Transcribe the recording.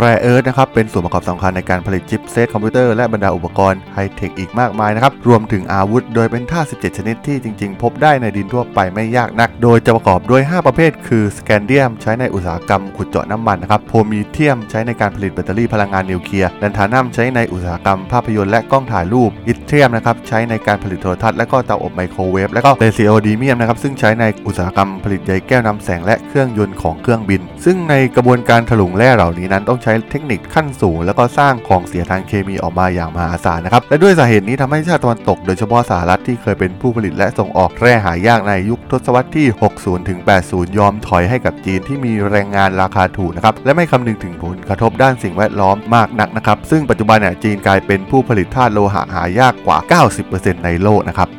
Rare Earth นะครับเป็นส่วนประกอบสำคัญในการผลิต chipset คอมพิวเตอร์และบรรดาอุปกรณ์ไฮเทคอีกมากมายนะครับรวมถึงอาวุธโดยเป็นธาตุ17 ชนิดที่จริง ๆ พบได้ในดินทั่วไปไม่ยากนัก โดยจะประกอบด้วย 5 ประเภท คือสแกนเดียมใช้ในอุตสาหกรรมขุดเจาะน้ำมันนะครับโพรมีเทียมใช้ในการผลิตแบตเตอรี่พลังงานนิวเคลียร์แลนทานัมใช้ในอุตสาหกรรมภาพยนตร์และกล้องถ่ายรูปอิตเทรียมนะครับใช้ในการผลิตโทรทัศน์และก็เตาอบไมโครเวฟและก็เพรซีโอดิเมียมนะครับซึ่งใช้ในอุตสาหกรรมผลิตใยแก้วนำแสงและเครื่องยนต์ของเครื่องบิน ซึ่งในกระบวนการถลุงแร่เหล่านี้นั้นต้องใช้ช้เทคนิคขั้นสูง แล้วก็สร้างของเสียทางเคมีออกมาอย่างมหาศาลนะครับและด้วยสาเหตุนี้ทำให้ชาติตะวันตก โดยเฉพาะสหรัฐที่เคยเป็นผู้ผลิตและส่งออกแร่หายากในยุคทศวรรษที่ 60ถึง80 ยอมถอยให้กับจีนที่มีแรงงานราคาถูกนะครับและไม่คำนึงถึงผลกระทบด้านสิ่งแวดล้อมมากนักนะครับซึ่งปัจจุบันเนี่ยจีนกลายเป็นผู้ผลิตธาตุโลหะหายากกว่า 90%ในโลกนะครับ